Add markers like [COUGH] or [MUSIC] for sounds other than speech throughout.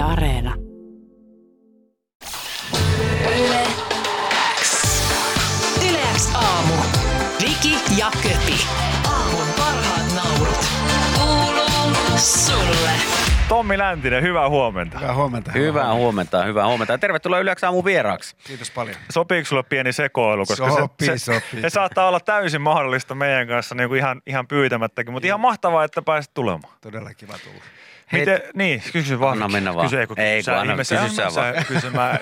Yle Areena. Yle X. Yle X aamu. Viki ja Köpi. Aamun parhaat naurut. Kuuluu sulle. Tommi Läntinen, hyvää huomenta. Hyvää huomenta. Hyvää huomenta, hyvää huomenta. Ja tervetuloa Yleensä aamun vieraaksi. Kiitos paljon. Sopiiko sulle pieni sekoilu? Koska Sopii, se, se, sopii. se, saattaa olla täysin mahdollista meidän kanssa niin kuin ihan, ihan pyytämättäkin, mutta ihan mahtavaa, että pääsit tulemaan. Todella kiva tulla. Miten, niin, kysy vaan. Anna mennä vaan. Kysy, kun Ei, kun anna- kysy sä vaan. Kysy, mä,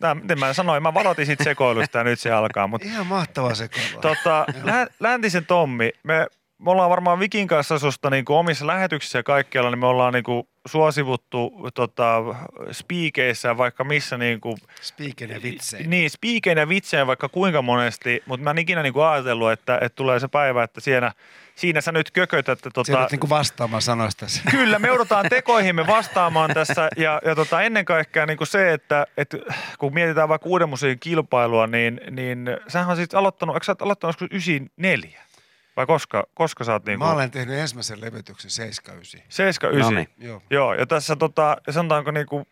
Tää, miten mä sanoin, mä varoitin siitä sekoilusta ja nyt se alkaa. Mutta Ihan mahtavaa sekoilua. tota, Lä- Läntisen Tommi, me, me ollaan varmaan Vikin kanssa susta niin kuin omissa lähetyksissä ja kaikkialla, niin me ollaan niin kuin suosivuttu tota, spiikeissä vaikka missä niin kuin, ja vitsejä. niin, spiikeinä ja vitsejä vaikka kuinka monesti, mutta mä en ikinä niin kuin ajatellut, että, että tulee se päivä, että siinä, siinä sä nyt kökötät. Että, Sä tota, nyt niinku vastaamaan sanoista. [LAUGHS] Kyllä, me joudutaan tekoihimme vastaamaan tässä ja, ja tota, ennen kaikkea niin kuin se, että, että kun mietitään vaikka uuden musiikin kilpailua, niin, niin sähän on siis aloittanut, eikö sä oot aloittanut joskus 94? Vai koska, koska sä oot niin Mä kuin, olen tehnyt ensimmäisen levytyksen 79. 79? Noniin. Joo. Joo, ja tässä tota, sanotaanko niin kuin,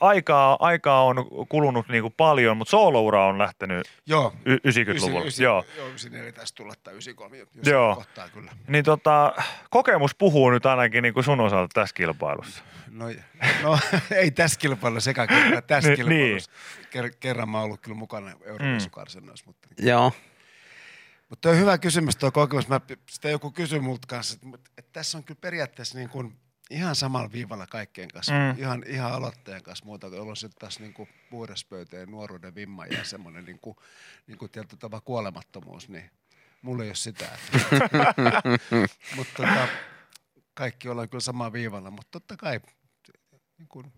aikaa, aikaa on kulunut niin kuin paljon, mutta sooloura on lähtenyt Joo. y- 90-luvulla. Ysi- Joo. Joo, 94 taisi tulla tai 93. Jos Joo. kohtaa kyllä. Niin tota, kokemus puhuu nyt ainakin niin kuin sun osalta tässä kilpailussa. No, no [LAUGHS] ei tässä kilpailussa sekä kerran. [LAUGHS] Tässä Niin, kilpailussa. Ker- kerran mä oon ollut kyllä mukana Euroviisukarsinnoissa. Mutta, Joo. Mutta on hyvä kysymys tuo kokemus. Mä, sitä joku kysyi multa kanssa, että, mutta- että tässä on kyllä periaatteessa niin kuin ihan samalla viivalla kaikkien kanssa. Mm. Ihan, ihan aloittajan kanssa muuta, jolloin sitten taas niin kuin ja nuoruuden vimma ja semmoinen niin kuin, niin kuin tietyllä tavalla kuolemattomuus, niin mulla ei ole sitä. [LAUGHS] mutta tota, kaikki ollaan kyllä samaa viivalla, mutta totta kai niin kuin,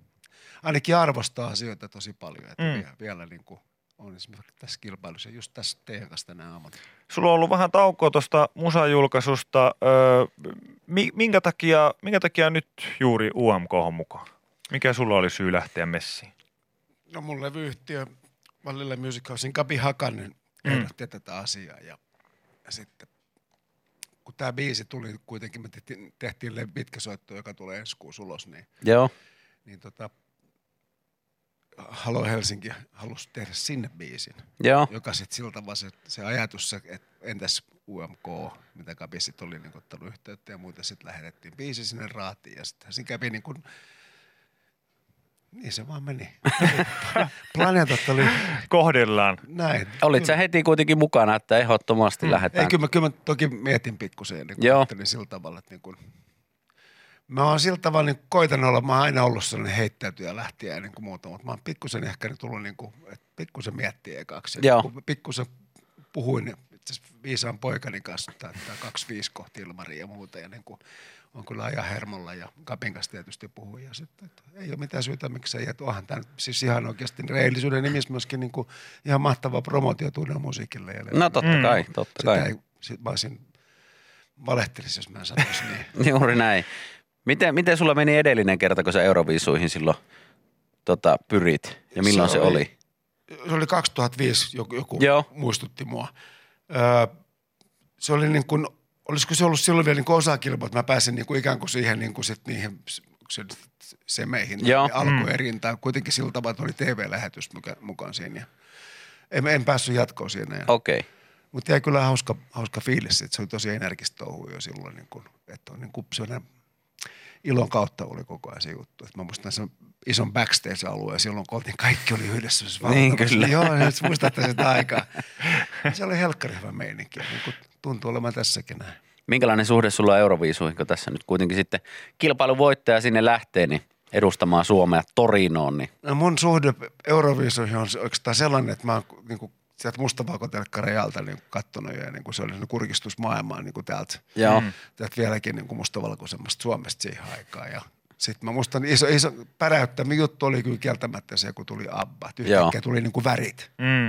ainakin arvostaa asioita tosi paljon, että mm. vielä, vielä niin kuin, on esimerkiksi tässä kilpailussa, just tässä kanssa tänä aamuna. Sulla on ollut vähän taukoa tuosta musajulkaisusta. Öö, mi- minkä, takia, minkä takia nyt juuri UMK on mukaan? Mikä sulla oli syy lähteä messiin? No mun levyyhtiö Vallille Music Housein Kapi Hakanen Mm. ehdotti tätä asiaa ja, ja sitten kun tämä biisi tuli kuitenkin, me tehtiin, tehtiin le- pitkä soitto, joka tulee ensi kuussa ulos, niin, Joo. niin tota, Halo Helsinki halusi tehdä sinne biisin, Joo. joka sitten siltä tavalla se, se ajatus, se, että entäs UMK, mitä Kapi sitten oli niin ottanut yhteyttä ja muuta, sitten lähetettiin biisi sinne raatiin ja sitten siinä kävi niin kuin, niin se vaan meni. [LAUGHS] Planeetat oli Kohdillaan. näin. Olit sä heti kuitenkin mukana, että ehdottomasti lähdetään. Ei, kyllä mä, kyllä mä toki mietin pikkusen niin Joo. ajattelin sillä tavalla, että niin kuin, mä oon sillä tavalla niin koitan olla, mä oon aina ollut sellainen heittäytyjä lähtiä ja niin kuin muuta, mutta mä oon pikkusen ehkä nyt tullut niin kuin, että pikkusen miettiä ekaksi. Joo. kuin pikkusen puhuin itse viisaan poikani kanssa, tämä 25 kohti Ilmari ja muuta ja niin kuin, on kyllä ajan hermolla ja Kapin kanssa tietysti puhuin ja sitten, että ei ole mitään syytä miksei, että onhan tämä nyt siis ihan oikeasti rehellisyyden nimissä myöskin niin kuin ihan mahtava musiikille. Ja No totta Mm. kai, totta sitä kai. ei, sit mä olisin valehtelisin, jos mä en sanoisi niin. [LAUGHS] Juuri näin. Miten, miten sulla meni edellinen kerta, kun sä Euroviisuihin silloin tota, pyrit? Ja milloin se, Se oli? oli- Se oli 2005, joku, joku Joo. muistutti mua. Öö, se oli niin kuin, olisiko se ollut silloin vielä niin kuin osakilpa, että mä pääsin niin kuin ikään kuin siihen niin kuin sit niihin se, semeihin Joo. alkueriin. Tai kuitenkin sillä tavalla, että oli TV-lähetys muka- mukaan siinä. Ja en, en päässyt jatkoon siinä. Ja, Okei. Okay. Mutta jäi kyllä hauska, hauska fiilis, että se oli tosi energistä touhua jo silloin, niin kuin, että on niin kuin sellainen ilon kautta oli koko ajan se juttu. Että mä muistan sen ison backstage-alueen silloin, kun oltiin, kaikki oli yhdessä. Se Niin, kyllä. Joo, nyt muistatte sitä aikaa. Se oli helkkari hyvä meininki, niin kuin tuntuu olevan tässäkin näin. Minkälainen suhde sulla on Euroviisuihin, kun tässä nyt kuitenkin sitten kilpailuvoittaja sinne lähtee niin edustamaan Suomea Torinoon, niin No mun suhde Euroviisuihin on oikeastaan sellainen, että mä oon niin kuin sieltä mustavalkotelkkarajalta niin katsonut ja niin kuin se oli kurkistus maailmaan niin kuin täältä, joo. Mm. täältä vieläkin niin kuin mustavalkoisemmasta Suomesta siihen aikaan. Ja sitten mä muistan, iso, iso päräyttämä juttu oli kyllä kieltämättä se, kun tuli ABBA. Yhtäkkiä tuli niin kuin värit. Mm.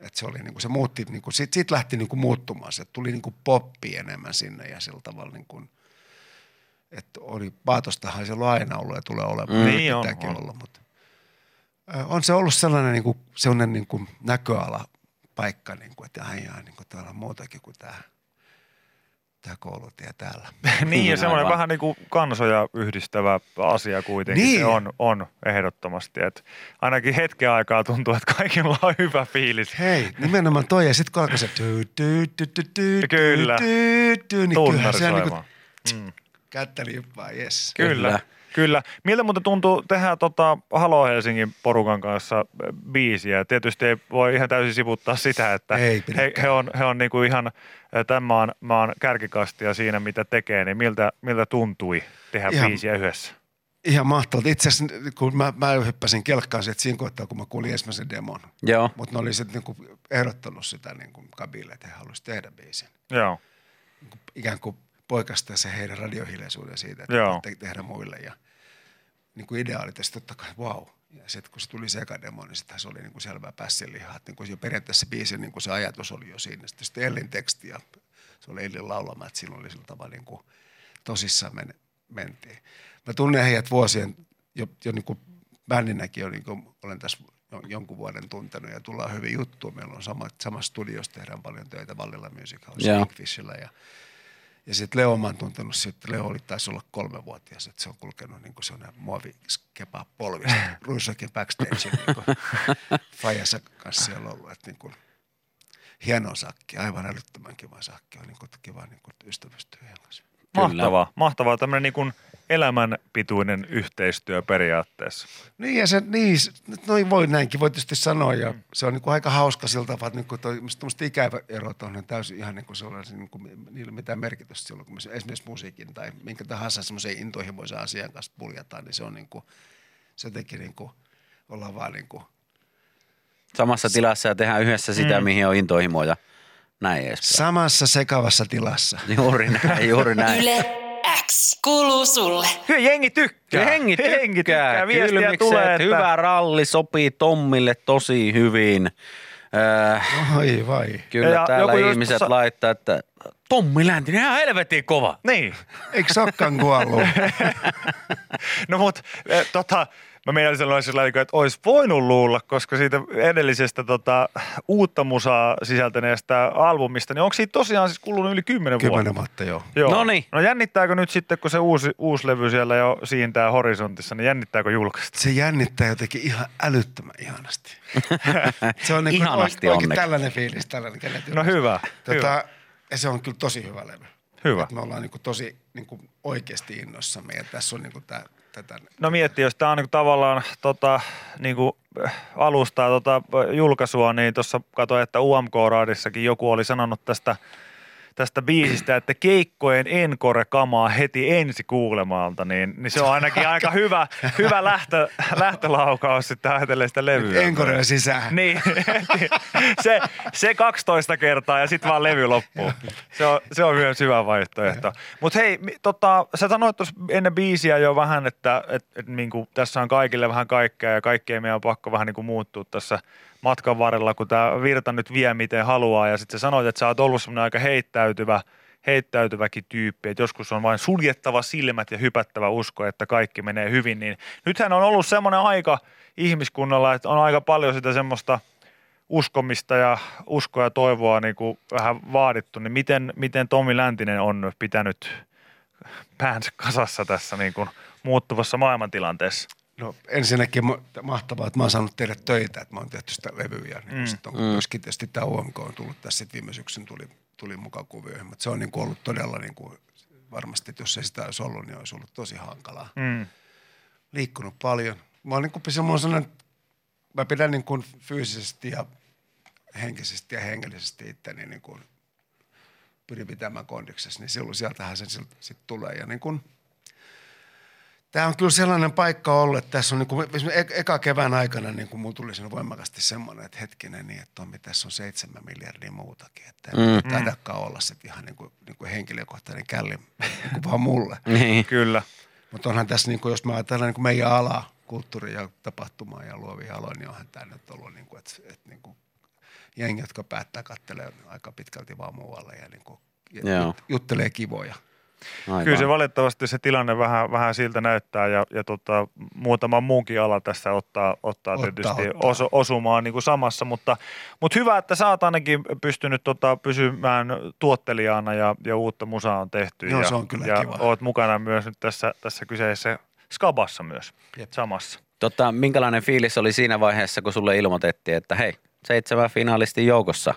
Että se oli niin kuin, se muutti, niin kuin, sit, sit lähti niin kuin muuttumaan. Se tuli niin kuin poppi enemmän sinne ja sillä tavalla niin kuin, että oli, Paatostahan se on aina ollut ja tulee olemaan. Mm. Niin on, on. olla, mutta on se ollut sellainen, niin kuin, sellainen niin kuin näköala paikka, niin kuin, että ai jaa, niin kuin täällä on muutakin kuin tämä tämä koulutie täällä. [LAUGHS] niin, ja semmoinen vähän niin kuin kansoja yhdistävä asia kuitenkin Niin. se on, on ehdottomasti. Et ainakin hetken aikaa tuntuu, että kaikilla on hyvä fiilis. Hei, nimenomaan toi. Ja sitten kun alkoi se ty, ty, ty, ty, ty, Kyllä. ty, ty, niin kyllähän Tunnari se on niin soimaan. kuin, Mm. Kättä liippaa, yes. Kyllä. Kyllä. Kyllä. Miltä muuten tuntuu tehdä tota Halo Helsingin porukan kanssa äh, biisiä? Tietysti ei voi ihan täysin sivuttaa sitä, että Ei he, he, on, he on niinku ihan äh, tämän maan, maan kärkikastia siinä, mitä tekee, niin miltä, miltä tuntui tehdä Ihan- biisiä yhdessä? Ihan mahtavaa. Itse asiassa kun mä, mä hyppäsin kelkkaan sieltä siinä kohtaa, kun mä kuulin ensimmäisen demon. Joo. Mutta ne oli sitten niinku ehdottanut sitä niinku Kabille, että he haluaisivat tehdä biisin. Joo. Niinku ikään kuin poikastaa se heidän radiohiljaisuuden siitä, että Joo. te- tehdä muille. Ja niin kuin idea oli tästä totta kai, wow. Ja sitten kun se tuli se eka demo, niin sittenhän se oli niin kuin selvää pässinlihaa. Että niin kuin jo periaatteessa biisin niin kuin se ajatus oli jo siinä. Sitten, sitten Ellin teksti ja se oli Ellin laulama, että silloin oli sillä tavalla niin kuin tosissaan men, mentiin. Mä tunnen heidät vuosien jo, jo niin kuin bändinäkin jo niin kuin olen tässä jo- jonkun vuoden tuntenut ja tullaan hyvin juttua. Meillä on sama, samassa studiossa tehdään paljon töitä Vallilla Music House ja Fishillä ja ja sitten Leo mä oon tuntenut sitten, Leo oli taisi olla kolmevuotias, että se on kulkenut niin kuin sellainen muoviskepa polvista, [LAUGHS] Ruissakin backstage niin kuin Fajassa kanssa siellä ollut, että niin kuin, hieno sakki, aivan älyttömän kiva sakki, on niin kuin kiva niin kuin ystävystyä heidän kanssa. Mahtavaa. Mahtavaa tämmöinen niin kuin elämänpituinen yhteistyö periaatteessa. Niin ja se, niin, noin voi näinkin, voi tietysti sanoa ja se on niin kuin aika hauska siltä tavalla, että niin kuin toi, tuommoiset ikäerot on täysin ihan niin kuin sellainen, niin kuin, niillä ei mitään merkitystä silloin, kun me esimerkiksi musiikin tai minkä tahansa semmoisen intohimoisen asian kanssa puljataan, niin se on niin kuin, se jotenkin niin kuin, ollaan vaan niin kuin, Samassa tilassa ja tehdään yhdessä sitä, Mm. mihin on intohimo ja näin edespäin. samassa sekavassa tilassa. Juuri näin, juuri näin. Yle kuuluu sulle. Kyllä jengi tykkää. Hengi tykkää, Jengi tykkää. Viestiä Kylmikset, tulee, että hyvä ralli sopii Tommille tosi hyvin. Äh, Oi vai. kyllä Ja täällä ihmiset tuossa- laittaa, että Tommi Läntinen, ihan helvetin kova. Niin. Eikö olekaan kuollut? [LAUGHS] No mut eh, tota, mä meinasin sanoa sillä lailla, että olisi voinut luulla, koska siitä edellisestä tota, uutta musaa sisältäneestä albumista, niin onko siitä tosiaan siis kulunut yli kymmenen vuotta? Kymmenen vuotta joo. Joo. Noniin. No jännittääkö nyt sitten, kun se uusi, uusi levy siellä jo siintää horisontissa, niin jännittääkö julkaista? Se jännittää jotenkin ihan älyttömän ihanasti. [LAUGHS] se on niin kuin Ihanasti oikein, oikein onneksi. tällainen fiilis, tällainen kenet No hyvä, hyvä. Tota, ja se on kyllä tosi hyvä levy. Hyvä. Et me ollaan niinku tosi niinku oikeasti innossamme ja tässä on niinku tää, tätä. No mietti, jos tämä on niinku tavallaan tota, niinku, äh, alustaa tota, julkaisua, niin tuossa katsoin, että UMK-raadissakin joku oli sanonut tästä, tästä biisistä, että keikkojen encore-kamaa heti ensi kuulemalta, niin, niin se on ainakin aika hyvä, hyvä lähtö, lähtölaukaus sitten ajatellen sitä levyä. Enkoreen sisään. Niin, se, se 12 kertaa ja sitten vaan levy loppuu. Se on, se on myös hyvä vaihtoehto. Mutta hei, tota, sä sanoit tuossa ennen biisiä jo vähän, että et, et, niinku, tässä on kaikille vähän kaikkea ja kaikkea meidän on pakko vähän niinku muuttua tässä matkan varrella, kun tämä virta nyt vie miten haluaa. Ja sitten sä sanoit, että sä oot ollut semmoinen aika heittäytyvä, heittäytyväkin tyyppi, että joskus on vain suljettava silmät ja hypättävä usko, että kaikki menee hyvin, niin nythän on ollut semmoinen aika ihmiskunnalla, että on aika paljon sitä semmoista uskomista ja uskoa ja toivoa niin kuin vähän vaadittu, niin miten, miten Tomi Läntinen on pitänyt päänsä kasassa tässä niin kuin muuttuvassa maailmantilanteessa? No ensinnäkin ma- mahtavaa, että mä oon saanut tehdä töitä, että mä oon tehty sitä levyä. Niin Mm. Sitten on mm. myöskin tietysti tämä UMK on tullut tässä sit viime syksyn tuli, tuli mukaan kuvioihin, mutta se on niin kuin ollut todella niin kuin, varmasti, että jos ei sitä olisi ollut, niin olisi ollut tosi hankalaa. Mm. liikkunut paljon. Mä oon niin kuin semmoinen, mä pidän niin kuin fyysisesti ja henkisesti ja hengellisesti itteni niin kuin pyrin pitämään kondiksessa, niin silloin sieltähän se sitten tulee. Ja niin kuin, Tämä on kyllä sellainen paikka ollut, että tässä on niin kuin, esimerkiksi eka kevään aikana niin kuin mulla tuli sen voimakkaasti semmoinen, että hetkinen niin, että Tommi, tässä on seitsemän miljardia muutakin. Että Mm. taidakaan olla sitten ihan niin kuin, niin kuin henkilökohtainen källi niin kuin vaan mulle. [LAUGHS] Niin. Kyllä. Mutta onhan tässä, niin kuin, jos mä ajatellaan niin kuin meidän ala, kulttuuri ja tapahtuma ja luovia aloja, niin onhan tämä nyt ollut, niin kuin, että, että niin kuin, jengi, jotka päättää kattelee aika pitkälti vaan muualle ja, niin kuin, ja juttelee kivoja. Aivan. Kyllä se valitettavasti se tilanne vähän, vähän siltä näyttää ja, ja tota, muutama muunkin ala tässä ottaa, ottaa, Ottaa, tietysti ottaa. Osu, osumaan niin kuin samassa, mutta, mutta hyvä, että sä oot ainakin pystynyt tota, pysymään tuottelijana ja, ja uutta musaa on tehty Joo, ja, se on kyllä ja kiva. oot mukana myös nyt tässä, tässä kyseisessä skabassa myös Jep. samassa. Tota, minkälainen fiilis oli siinä vaiheessa, kun sulle ilmoitettiin, että hei, seitsemän finalistin joukossa,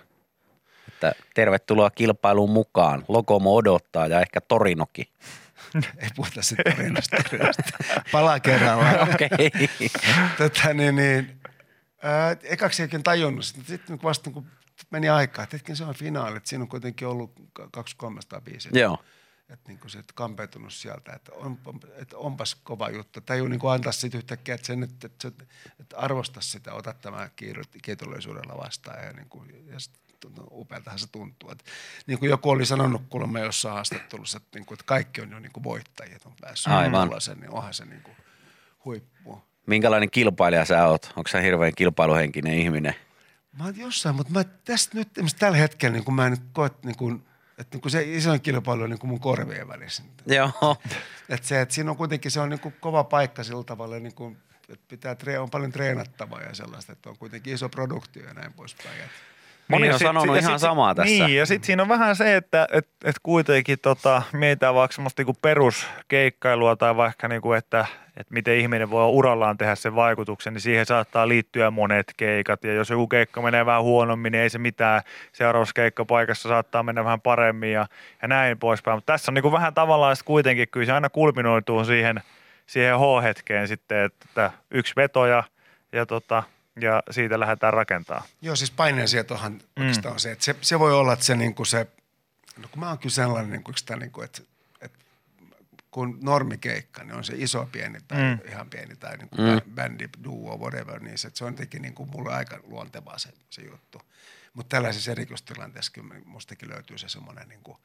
että tervetuloa kilpailuun mukaan. Lokomo odottaa ja ehkä Torinokin. [LAUGHS] Ei puhuta sitten tarinasta. [LAUGHS] Pala kerrallaan. [LAUGHS] Okei. Tätä, niin, niin, ää, ekaksi ei oikein tajunnut. Sitten sitten vasta kun meni aikaa, että hetken se on finaali, että siinä on kuitenkin ollut 200 biisiä. Joo. Että niin se, että kampeutunut sieltä, että, on, että onpas kova juttu. Taju niin antaa sitten yhtäkkiä, että, sen, että, että, että arvosta sitä, ota tämä kiitollisuudella vastaan ja, niin kuin, ja sit, no, upealtahan se tuntuu. Että, niin kuin joku oli sanonut kuulemma jossain haastattelussa, että, niin kuin, että kaikki on jo niin kuin voittajia, että on päässyt Aivan. tuollaisen, niin onhan se niin kuin huippu. Minkälainen kilpailija sä oot? Onko sä hirveän kilpailuhenkinen ihminen? Mä oon jossain, mutta mä tästä nyt tällä hetkellä niin kuin mä en nyt koe, niin kuin, että niin kuin se isoin kilpailu on niin kuin mun korvien välissä. Joo. Että se, että siinä on kuitenkin se on niin kuin kova paikka sillä tavalla, niin kuin, että pitää on paljon treenattavaa ja sellaista, että on kuitenkin iso produktio ja näin poispäin. Et Moni ja on sit- sanonut ja ihan sit- samaa tässä. Niin, ja sitten siinä on vähän se, että et, et kuitenkin tota, mietitään vaikka semmoista niinku peruskeikkailua tai vaikka, niinku, että et miten ihminen voi urallaan tehdä sen vaikutuksen, niin siihen saattaa liittyä monet keikat. Ja jos joku keikka menee vähän huonommin, niin ei se mitään. Seuraavassa keikkapaikassa saattaa mennä vähän paremmin ja, ja näin poispäin. Mutta tässä on niinku vähän tavallaan sit kuitenkin, kyllä se aina kulminoituu siihen, siihen H-hetkeen sitten, että yksi veto ja, ja, tota, ja siitä lähdetään rakentamaan. Joo, siis paineensietohan mm. oikeastaan on se, että se, se voi olla, että se, niin kuin se no kun mä oon kyllä sellainen, niin kuin, sitä, niin kuin, että, että kun normikeikka, niin on se iso pieni tai Mm. ihan pieni tai niin kuin Mm. mm. bändi, duo, whatever, niin se, se on jotenkin niin kuin mulle aika luontevaa se, se juttu. Mutta tällaisessa erikoistilanteessa kyllä mustakin löytyy se semmoinen niin kuin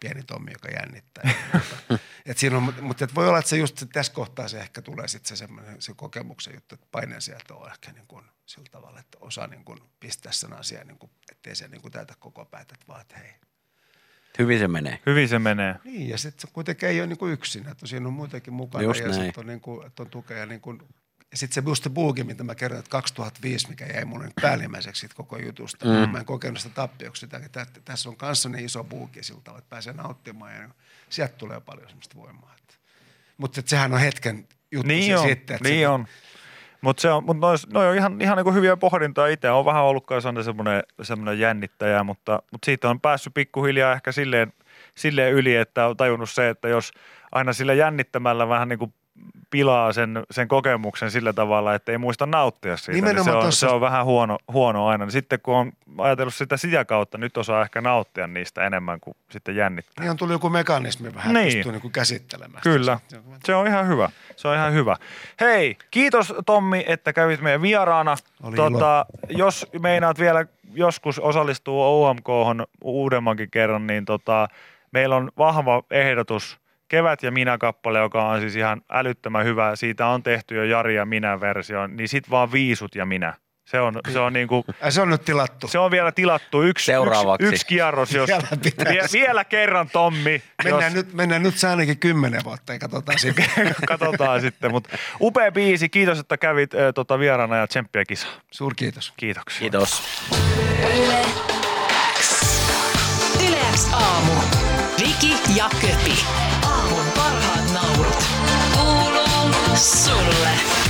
pieni Tommi, joka jännittää. [LAUGHS] et siinä on, mutta et voi olla, että se just se, tässä kohtaa se ehkä tulee sitten se, semmoinen, se kokemuksen juttu, että paineen sieltä on ehkä niin kuin sillä tavalla, että osaa niin kuin pistää sen asian, niin kuin, ettei se niin kuin täytä koko päätä, että vaan, että hei. Hyvin se menee. Hyvin se menee. Niin, ja sitten se kuitenkin ei ole niin kuin yksin, että siinä on muitakin mukana. Just ja sitten on, niin kuin, että on tukea. Niin kuin, ja sitten se just se buuki, mitä mä kerroin, että 2005, mikä jäi mulle nyt päällimmäiseksi koko jutusta. Mm. Mä en kokenut sitä tappioksi sitä, että että tässä on kanssa niin iso buuki sillä tavalla, että pääsee nauttimaan ja sieltä tulee paljon semmoista voimaa. Mutta sehän on hetken juttu Niin se on, sitten. Että niin se, on. Mutta se on, mut nois, noi on ihan, ihan niinku hyviä pohdintoja. Itse on vähän ollut kanssa semmoinen, semmoinen jännittäjä, mutta, mutta siitä on päässyt pikkuhiljaa ehkä silleen, silleen yli, että on tajunnut se, että jos aina sillä jännittämällä vähän niin kuin pilaa sen, sen kokemuksen sillä tavalla, että ei muista nauttia siitä. Niin Nimenomaan se, on, tossa- se on vähän huono, huono aina. Niin Sitten kun on ajatellut sitä sitä kautta, nyt osaa ehkä nauttia niistä enemmän kuin sitten jännittää. niin on tullut joku mekanismi vähän, Niin. niin. pystyy niin käsittelemään. Kyllä, se on ihan hyvä. Se on ihan hyvä. Hei, kiitos Tommi, että kävit meidän vieraana. Oli tota, jos meinaat vielä joskus osallistua OMK uudemmankin kerran, niin tota, meillä on vahva ehdotus Kevät ja minä kappale, joka on siis ihan älyttömän hyvä. Siitä on tehty jo Jari ja minä versio, niin sit vaan viisut ja minä. Se on, se on niinku, [LAUGHS] Ai, se on nyt tilattu. se on vielä tilattu yksi, Seuraavaksi. yksi, yksi kierros, jos Vielä vie, vielä kerran Tommi. Mennään, jos, nyt, mennään nyt se ainakin kymmenen vuotta ja katsotaan sitten. [LAUGHS] Katsotaan sitten, mutta upea biisi. Kiitos, että kävit ö, tota, vieraana ja tsemppiä kisa. Suurkiitos. Kiitoksia. Kiitos. Yle X. Yle X aamu. Viki ja Köpi. Aamun